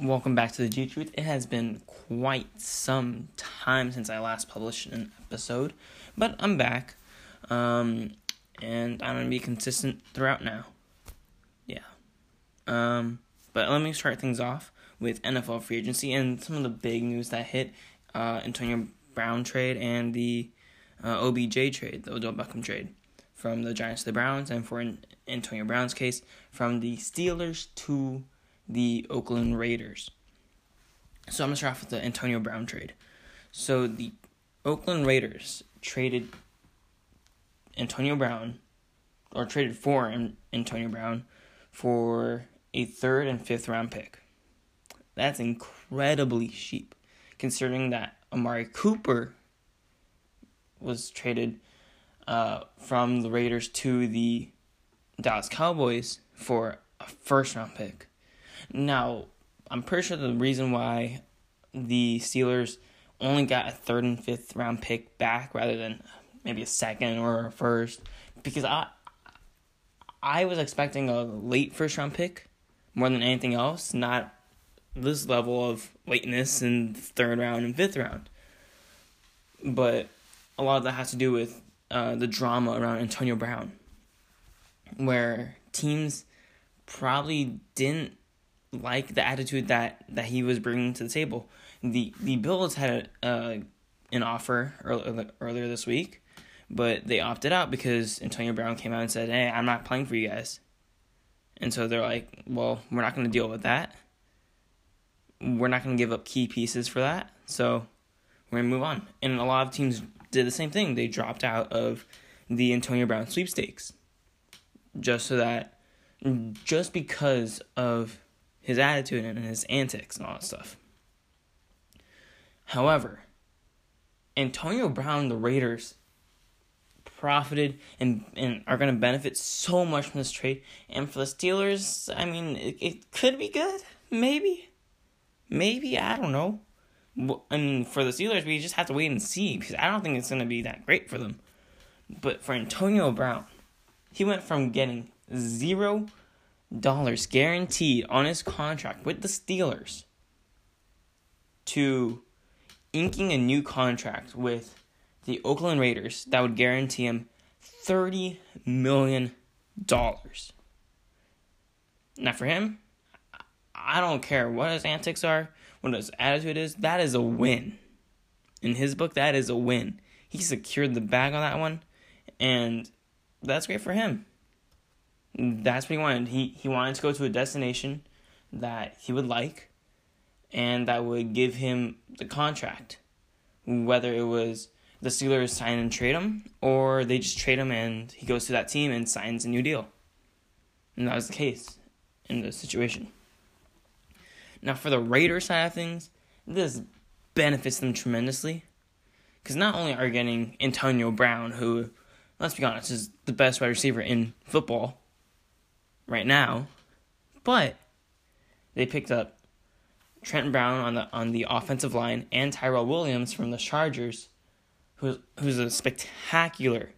Welcome back to the G Truth. It has been quite some time since I last published an episode, but I'm back. Um, and I'm going to be consistent throughout now. Yeah. Um, but let me start things off with NFL free agency and some of the big news that hit uh, Antonio Brown trade and the uh, OBJ trade, the Odell Beckham trade, from the Giants to the Browns, and for Antonio Brown's case, from the Steelers to the Oakland Raiders. So I'm gonna start off with the Antonio Brown trade. So the Oakland Raiders traded Antonio Brown, or traded for Antonio Brown, for a third and fifth round pick. That's incredibly cheap, considering that Amari Cooper was traded uh, from the Raiders to the Dallas Cowboys for a first round pick. Now, I'm pretty sure the reason why the Steelers only got a third and fifth round pick back rather than maybe a second or a first because I I was expecting a late first round pick more than anything else, not this level of lateness in third round and fifth round. But a lot of that has to do with uh, the drama around Antonio Brown, where teams probably didn't like the attitude that, that he was bringing to the table. The the Bills had a, uh, an offer earlier, earlier this week, but they opted out because Antonio Brown came out and said, "Hey, I'm not playing for you guys." And so they're like, "Well, we're not going to deal with that. We're not going to give up key pieces for that. So we're going to move on." And a lot of teams did the same thing. They dropped out of the Antonio Brown sweepstakes just so that just because of his attitude and his antics and all that stuff. However, Antonio Brown, the Raiders, profited and, and are going to benefit so much from this trade. And for the Steelers, I mean, it, it could be good. Maybe. Maybe. I don't know. Mean, for the Steelers, we just have to wait and see because I don't think it's going to be that great for them. But for Antonio Brown, he went from getting zero dollars guaranteed on his contract with the Steelers to inking a new contract with the Oakland Raiders that would guarantee him $30 million. Now, for him, I don't care what his antics are, what his attitude is, that is a win. In his book, that is a win. He secured the bag on that one, and that's great for him. That's what he wanted. He he wanted to go to a destination that he would like and that would give him the contract. Whether it was the Steelers sign and trade him, or they just trade him and he goes to that team and signs a new deal. And that was the case in the situation. Now, for the Raiders side of things, this benefits them tremendously. Because not only are you getting Antonio Brown, who, let's be honest, is the best wide receiver in football right now, but they picked up Trent Brown on the on the offensive line and Tyrell Williams from the Chargers, who's who's a spectacular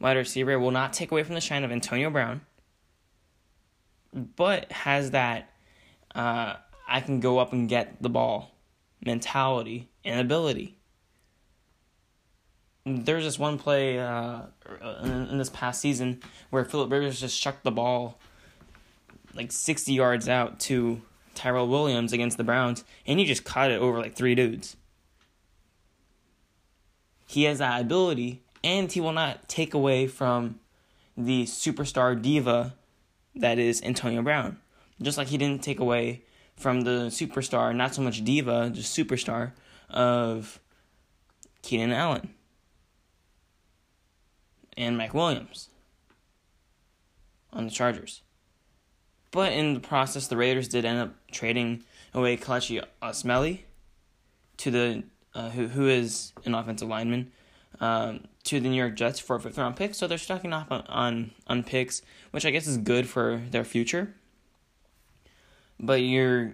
wide receiver. Will not take away from the shine of Antonio Brown, but has that uh, I can go up and get the ball mentality and ability. There's this one play uh, in, this past season where Philip Rivers just chucked the ball like 60 yards out to Tyrell Williams against the Browns, and he just caught it over like three dudes. He has that ability, and he will not take away from the superstar diva that is Antonio Brown. Just like he didn't take away from the superstar, not so much diva, just superstar of Keenan Allen and Mike Williams on the Chargers. But in the process, the Raiders did end up trading away Kelechi Osemele to the uh, who who is an offensive lineman um, to the New York Jets for a fifth round pick. So they're stocking off on, on on picks, which I guess is good for their future. But you're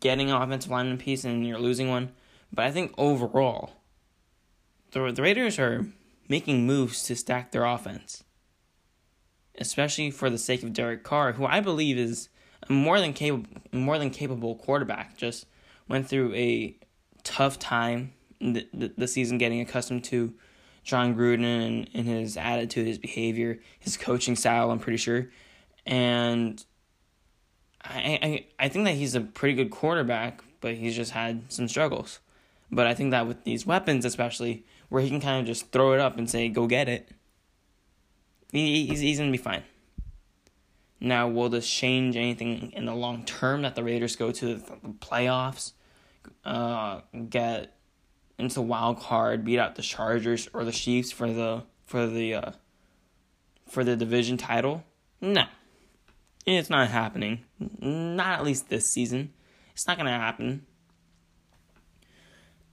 getting an offensive lineman piece and you're losing one. But I think overall, the the Raiders are making moves to stack their offense, especially for the sake of Derek Carr, who I believe is a more than capable, more than capable quarterback. Just went through a tough time the, the, the season, getting accustomed to Jon Gruden and, and his attitude, his behavior, his coaching style. I'm pretty sure, and I, I I think that he's a pretty good quarterback, but he's just had some struggles. But I think that with these weapons, especially where he can kind of just throw it up and say, "Go get it," he, he's he's gonna be fine. Now, will this change anything in the long term that the Raiders go to the playoffs, uh, get into wild card, beat out the Chargers or the Chiefs for the for the uh, for the division title? No, it's not happening. Not at least this season. It's not gonna happen.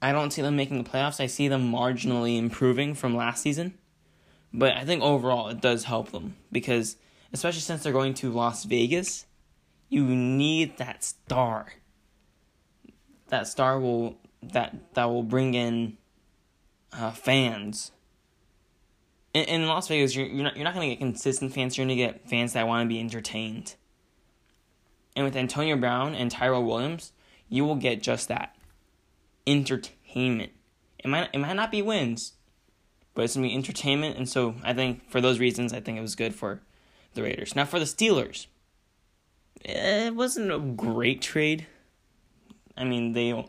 I don't see them making the playoffs. I see them marginally improving from last season. But I think overall it does help them because especially since they're going to Las Vegas, you need that star. That star will that that will bring in uh, fans. In, in Las Vegas, you're you're not you're not gonna get consistent fans. You're gonna get fans that want to be entertained. And with Antonio Brown and Tyrell Williams, you will get just that entertainment. It might it might not be wins, but it's gonna be entertainment. And so I think for those reasons, I think it was good for the Raiders. Now for the Steelers, it wasn't a great trade. I mean, they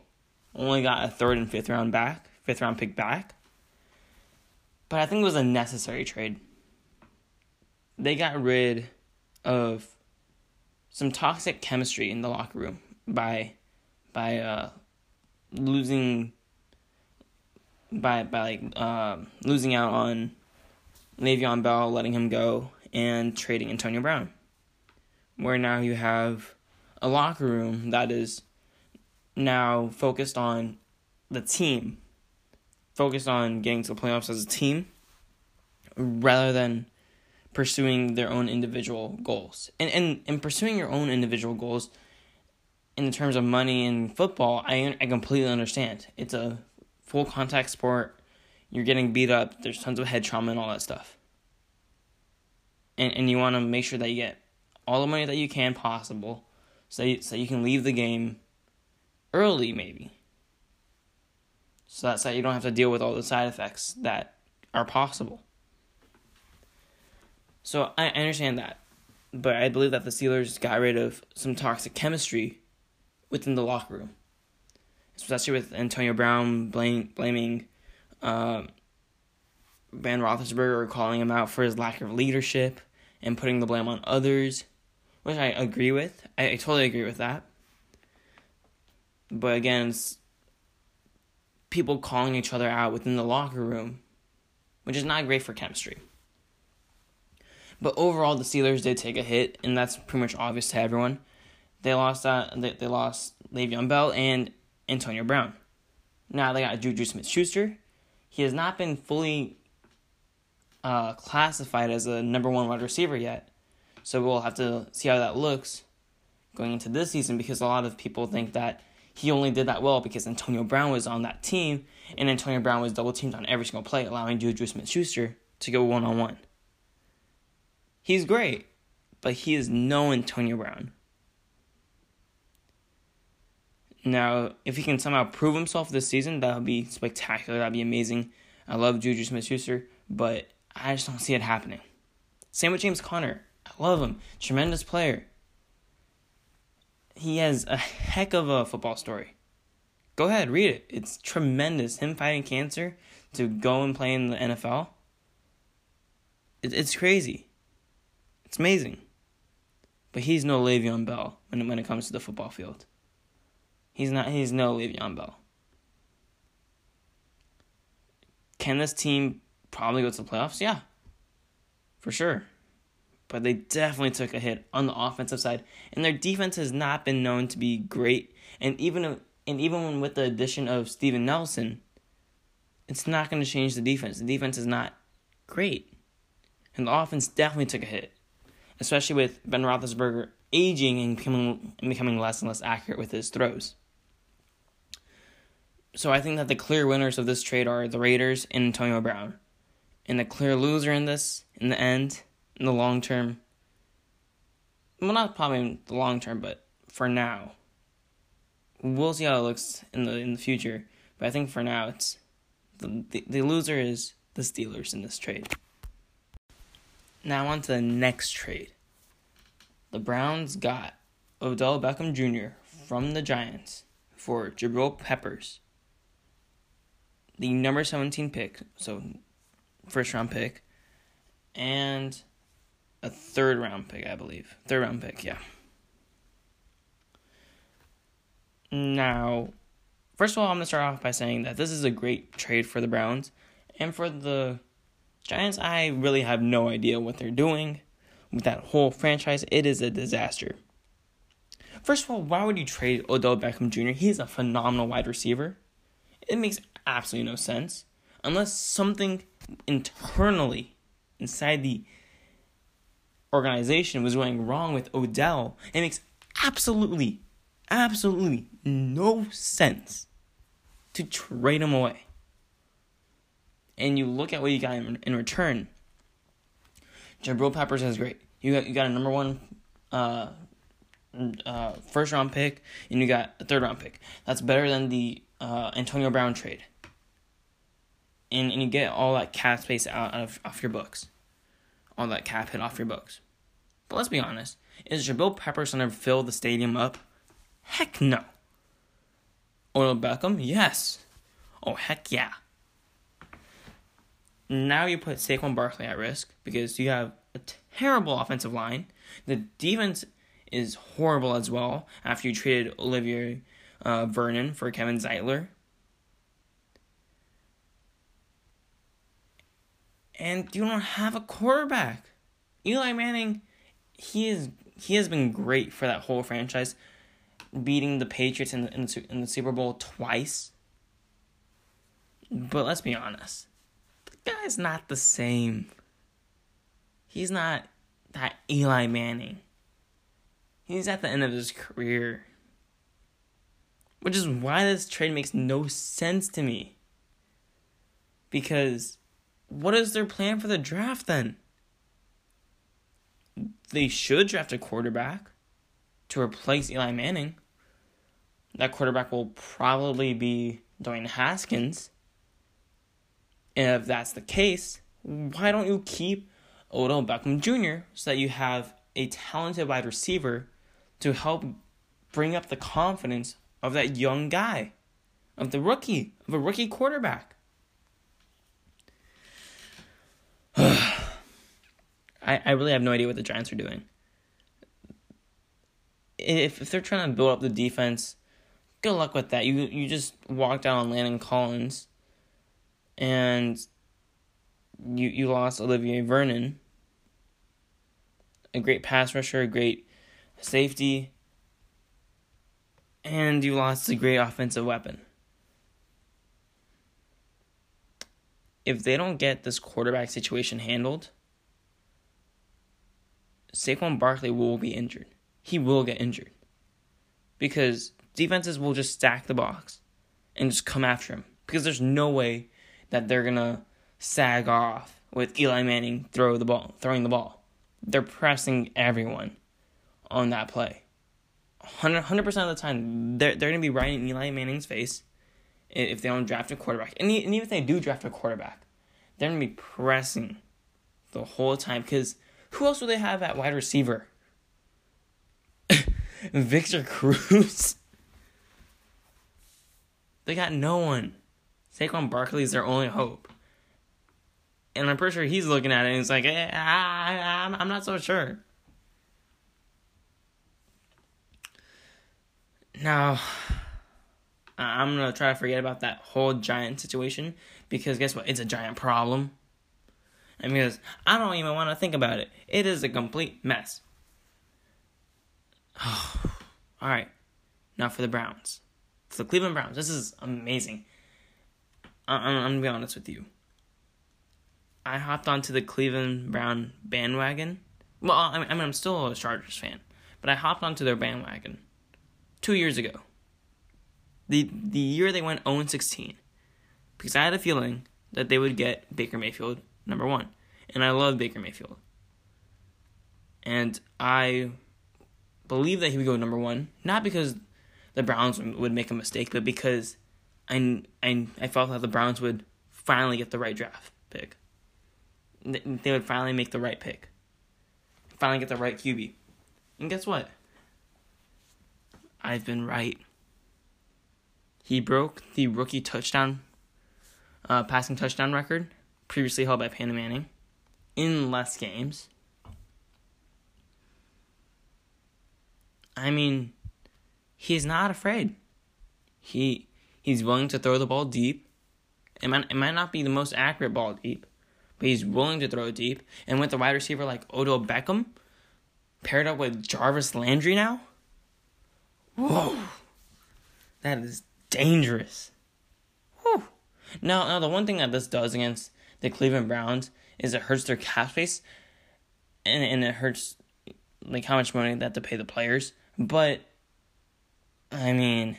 only got a third and fifth round back, fifth round pick back. But I think it was a necessary trade. They got rid of some toxic chemistry in the locker room by by uh, losing by by like uh, losing out on Le'Veon Bell, letting him go, and trading Antonio Brown. Where now you have a locker room that is now focused on the team, focused on getting to the playoffs as a team, rather than pursuing their own individual goals. And and, and pursuing your own individual goals in terms of money and football, I I completely understand. It's a full contact sport. You're getting beat up. There's tons of head trauma and all that stuff. And and you want to make sure that you get all the money that you can possible, so you, so you can leave the game early, maybe. So that's that you don't have to deal with all the side effects that are possible. So I understand that, but I believe that the Steelers got rid of some toxic chemistry within the locker room, especially with Antonio Brown blame, blaming uh, Ben Roethlisberger, calling him out for his lack of leadership and putting the blame on others, which I agree with. I, I totally agree with that. But again, it's people calling each other out within the locker room, which is not great for chemistry. But overall, the Steelers did take a hit, and that's pretty much obvious to everyone. They lost that. They, they lost Le'Veon Bell and Antonio Brown. Now they got Juju Smith Schuster. He has not been fully uh, classified as a number one wide receiver yet. So we'll have to see how that looks going into this season because a lot of people think that he only did that well because Antonio Brown was on that team and Antonio Brown was double teamed on every single play, allowing Juju Smith Schuster to go one on one. He's great, but he is no Antonio Brown. Now, if he can somehow prove himself this season, that would be spectacular. That'd be amazing. I love Juju Smith Schuster, but I just don't see it happening. Same with James Conner. I love him. Tremendous player. He has a heck of a football story. Go ahead, read it. It's tremendous. Him fighting cancer to go and play in the NFL. it's crazy. It's amazing. But he's no Le'Veon Bell when, when it comes to the football field. He's not. He's no Le'Veon Bell. Can this team probably go to the playoffs? Yeah, for sure. But they definitely took a hit on the offensive side, and their defense has not been known to be great. And even and even with the addition of Steven Nelson, it's not going to change the defense. The defense is not great, and the offense definitely took a hit, especially with Ben Roethlisberger aging and becoming and becoming less and less accurate with his throws so I think that the clear winners of this trade are the Raiders and Antonio Brown. And the clear loser in this, in the end, in the long term, well, not probably in the long term, but for now, we'll see how it looks in the in the future. But I think for now, it's the the, the loser is the Steelers in this trade. Now on to the next trade. The Browns got Odell Beckham Jr. from the Giants for Jabril Peppers, the number 17 pick, so first round pick, and a third round pick, I believe. Third round pick, yeah. Now, first of all, I'm going to start off by saying that this is a great trade for the Browns. And for the Giants, I really have no idea what they're doing with that whole franchise. It is a disaster. First of all, why would you trade Odell Beckham Jr.? He's a phenomenal wide receiver. It makes absolutely no sense. Unless something internally inside the organization was going wrong with Odell, it makes absolutely, absolutely no sense to trade him away. And you look at what you got in, in return. Jabril Peppers is great. You got you got a number one uh, uh, first round pick, and you got a third round pick. That's better than the uh, Antonio Brown trade. And, and you get all that cap space out of off your books, all that cap hit off your books. But let's be honest, is Jabril Peppers gonna fill the stadium up? Heck no. Odell Beckham, yes. Oh heck yeah. Now you put Saquon Barkley at risk because you have a terrible offensive line. The defense is horrible as well after you traded Olivier uh, Vernon for Kevin Zeitler. And you don't have a quarterback. Eli Manning, he is he has been great for that whole franchise, beating the Patriots in the, in the, in the Super Bowl twice. But let's be honest, the guy's not the same. He's not that Eli Manning. He's at the end of his career. Which is why this trade makes no sense to me. Because what is their plan for the draft then? They should draft a quarterback to replace Eli Manning. That quarterback will probably be Dwayne Haskins. And if that's the case, why don't you keep Odell Beckham Jr. so that you have a talented wide receiver to help bring up the confidence of that young guy, of the rookie, of a rookie quarterback. I, I really have no idea what the Giants are doing. If if they're trying to build up the defense, good luck with that. You you just walked out on Landon Collins and you you lost Olivier Vernon. A great pass rusher, a great safety, and you lost a great offensive weapon. If they don't get this quarterback situation handled, Saquon Barkley will be injured. He will get injured. Because defenses will just stack the box and just come after him. Because there's no way that they're gonna sag off with Eli Manning throw the ball throwing the ball. They're pressing everyone on that play. 100 percent of the time, they're they're gonna be right in Eli Manning's face if they don't draft a quarterback, and, and even if they do draft a quarterback, they're gonna be pressing the whole time. Because who else do they have at wide receiver? Victor Cruz. they got no one. Saquon Barkley is their only hope. And I'm pretty sure he's looking at it and he's like, eh, I, I'm not so sure. Now, I'm gonna try to forget about that whole giant situation because guess what? It's a giant problem. And because I don't even want to think about it, it is a complete mess. All right, now for the Browns, for the Cleveland Browns. This is amazing. I- I'm, I'm gonna be honest with you. I hopped onto the Cleveland Brown bandwagon. Well, I mean, I'm still a Chargers fan, but I hopped onto their bandwagon two years ago. The the year they went 0 16. Because I had a feeling that they would get Baker Mayfield number one. And I love Baker Mayfield. And I believe that he would go number one, not because the Browns would make a mistake, but because I, I, I felt that the Browns would finally get the right draft pick. They would finally make the right pick. Finally get the right QB. And guess what? I've been right. He broke the rookie touchdown, uh, passing touchdown record previously held by Peyton Manning in less games. I mean, he's not afraid. He he's willing to throw the ball deep. It might it might not be the most accurate ball deep, but he's willing to throw deep. And with a wide receiver like Odell Beckham, paired up with Jarvis Landry now, whoa, that is dangerous. Whew. Now, now the one thing that this does against the Cleveland Browns is it hurts their cap space, and and it hurts like how much money they have to pay the players. But I mean,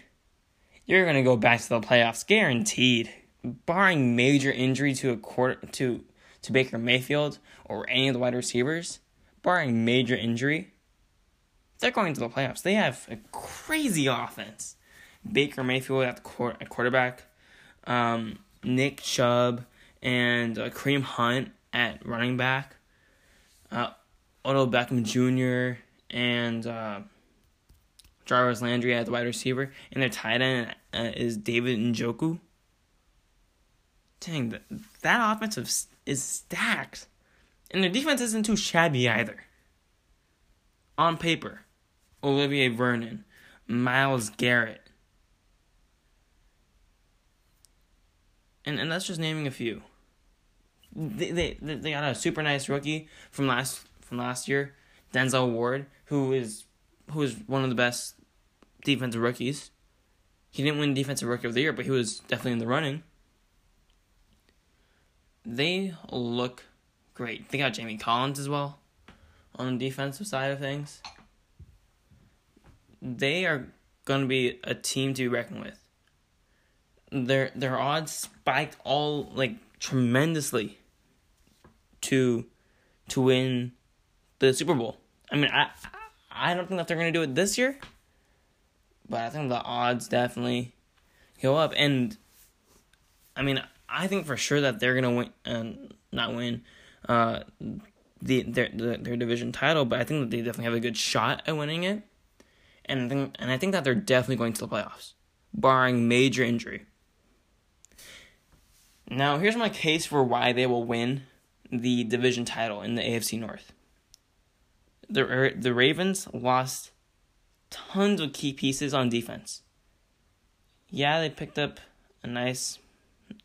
you're gonna go back to the playoffs guaranteed, barring major injury to a quarter to to Baker Mayfield or any of the wide receivers, barring major injury. They're going to the playoffs. They have a crazy offense. Baker Mayfield at the quarterback, um, Nick Chubb and uh, Kareem Hunt at running back, uh, Odell Beckham Jr. and uh, Jarvis Landry at the wide receiver, and their tight end uh, is David Njoku. Dang, that, that offensive is stacked, and their defense isn't too shabby either. On paper, Olivier Vernon, Myles Garrett, and and that's just naming a few. They they they got a super nice rookie from last from last year, Denzel Ward, who is who is one of the best defensive rookies. He didn't win defensive rookie of the year, but he was definitely in the running. They look great. They got Jamie Collins as well on the defensive side of things. They are going to be a team to be reckoned with their their odds spiked all like tremendously to to win the Super Bowl. I mean, I I don't think that they're gonna do it this year, but I think the odds definitely go up. And I mean, I think for sure that they're gonna win, uh, not win, uh, the their the, their division title. But I think that they definitely have a good shot at winning it. And I think and I think that they're definitely going to the playoffs, barring major injury. Now, here's my case for why they will win the division title in the AFC North. The the Ravens lost tons of key pieces on defense. Yeah, they picked up a nice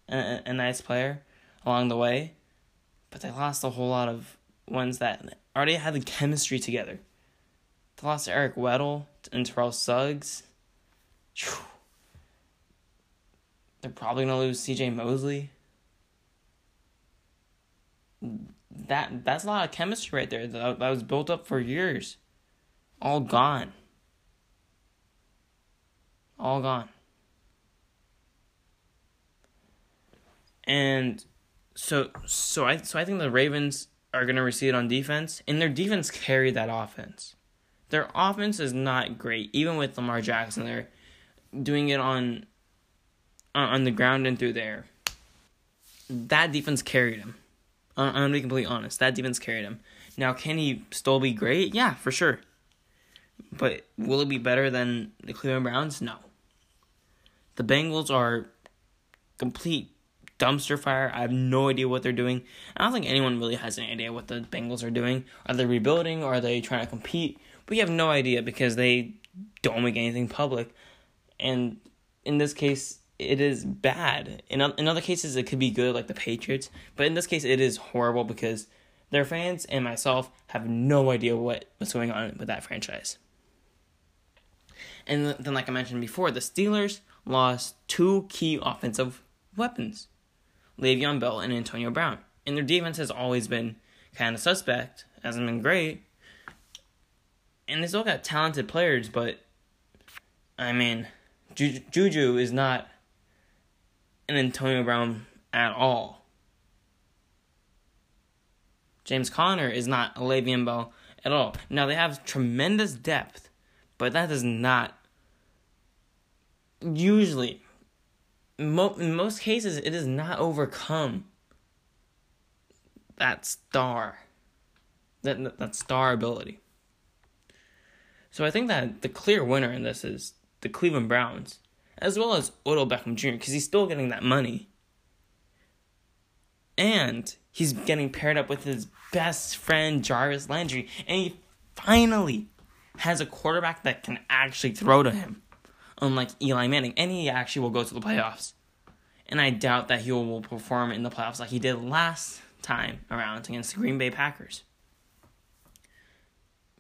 a, a nice player along the way, but they lost a whole lot of ones that already had the chemistry together. They lost Eric Weddle and Terrell Suggs. Whew. They're probably gonna lose C.J. Mosley. That that's a lot of chemistry right there. That, that was built up for years, all gone. All gone. And so so I so I think the Ravens are gonna receive it on defense, and their defense carried that offense. Their offense is not great, even with Lamar Jackson. They're doing it on on the ground and through there. That defense carried him. I'm gonna be completely honest. That defense carried him. Now, can he still be great? Yeah, for sure. But will it be better than the Cleveland Browns? No. The Bengals are complete dumpster fire. I have no idea what they're doing. I don't think anyone really has any idea what the Bengals are doing. Are they rebuilding? Or are they trying to compete? We have no idea because they don't make anything public. And in this case, it is bad. In in other cases, it could be good, like the Patriots. But in this case, it is horrible because their fans and myself have no idea what what's going on with that franchise. And then, like I mentioned before, the Steelers lost two key offensive weapons, Le'Veon Bell and Antonio Brown, and their defense has always been kind of suspect, hasn't been great. And they still got talented players, but I mean, Juju is not an Antonio Brown at all. James Conner is not a Le'Veon Bell at all. Now they have tremendous depth, but that does not usually mo- in most cases it does not overcome that star that that star ability. So I think that the clear winner in this is the Cleveland Browns, as well as Odell Beckham Jr. because he's still getting that money, and he's getting paired up with his best friend Jarvis Landry, and he finally has a quarterback that can actually throw to him, unlike Eli Manning, and he actually will go to the playoffs. And I doubt that he will perform in the playoffs like he did last time around against the Green Bay Packers.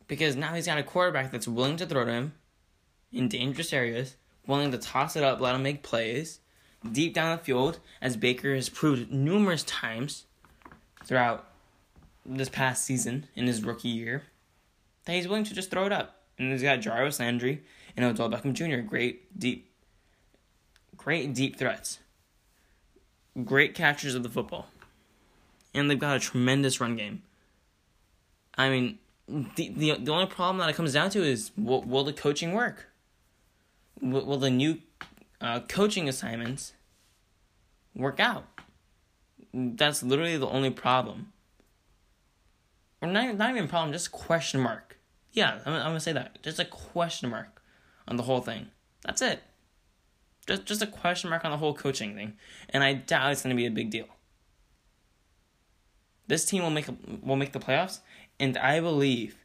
Because now he's got a quarterback that's willing to throw to him in dangerous areas, willing to toss it up, let him make plays deep down the field, as Baker has proved numerous times throughout this past season in his rookie year, that he's willing to just throw it up. And he's got Jarvis Landry and Odell Beckham Jr. Great deep, great deep threats, great catchers of the football and they've got a tremendous run game. I mean, the the, the only problem that it comes down to is will, will the coaching work? Will, the new uh, coaching assignments work out? That's literally the only problem. Or not, not even problem, just question mark. Yeah, I'm, I'm gonna say that. Just a question mark on the whole thing. That's it. Just just a question mark on the whole coaching thing, and I doubt it's gonna be a big deal. This team will make will make the playoffs, and I believe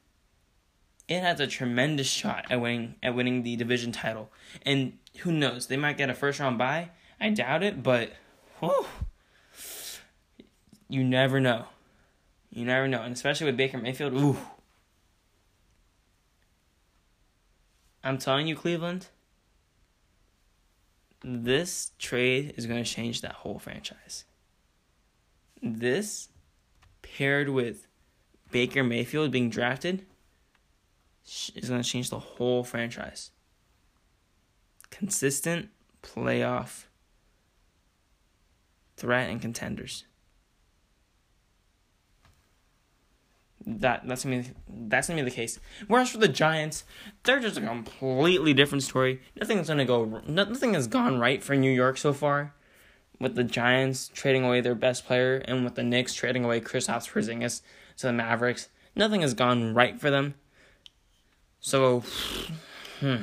it has a tremendous shot at winning at winning the division title. And who knows? They might get a first round bye. I doubt it, but whew, you never know. You never know, and especially with Baker Mayfield. Ooh, I'm telling you, Cleveland. This trade is going to change that whole franchise. This paired with Baker Mayfield being drafted is going to change the whole franchise. Consistent playoff threat and contenders. That that's gonna be that's gonna be the case. Whereas for the Giants, they're just a completely different story. Nothing's gonna go. Nothing has gone right for New York so far with the Giants trading away their best player and with the Knicks trading away Kristaps Porzingis to the Mavericks, nothing has gone right for them. So, hmm.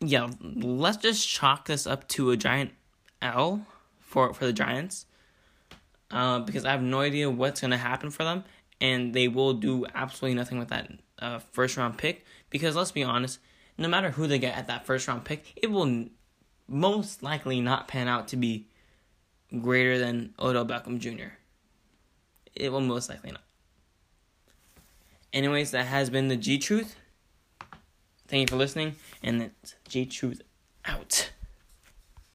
yeah, let's just chalk this up to a giant L for for the Giants, uh, because I have no idea what's gonna happen for them, and they will do absolutely nothing with that uh, first round pick. Because let's be honest, no matter who they get at that first round pick, it will most likely not pan out to be greater than Odell Beckham Jr. It will most likely not. Anyways, that has been the G Truth. Thank you for listening, and it's G Truth out.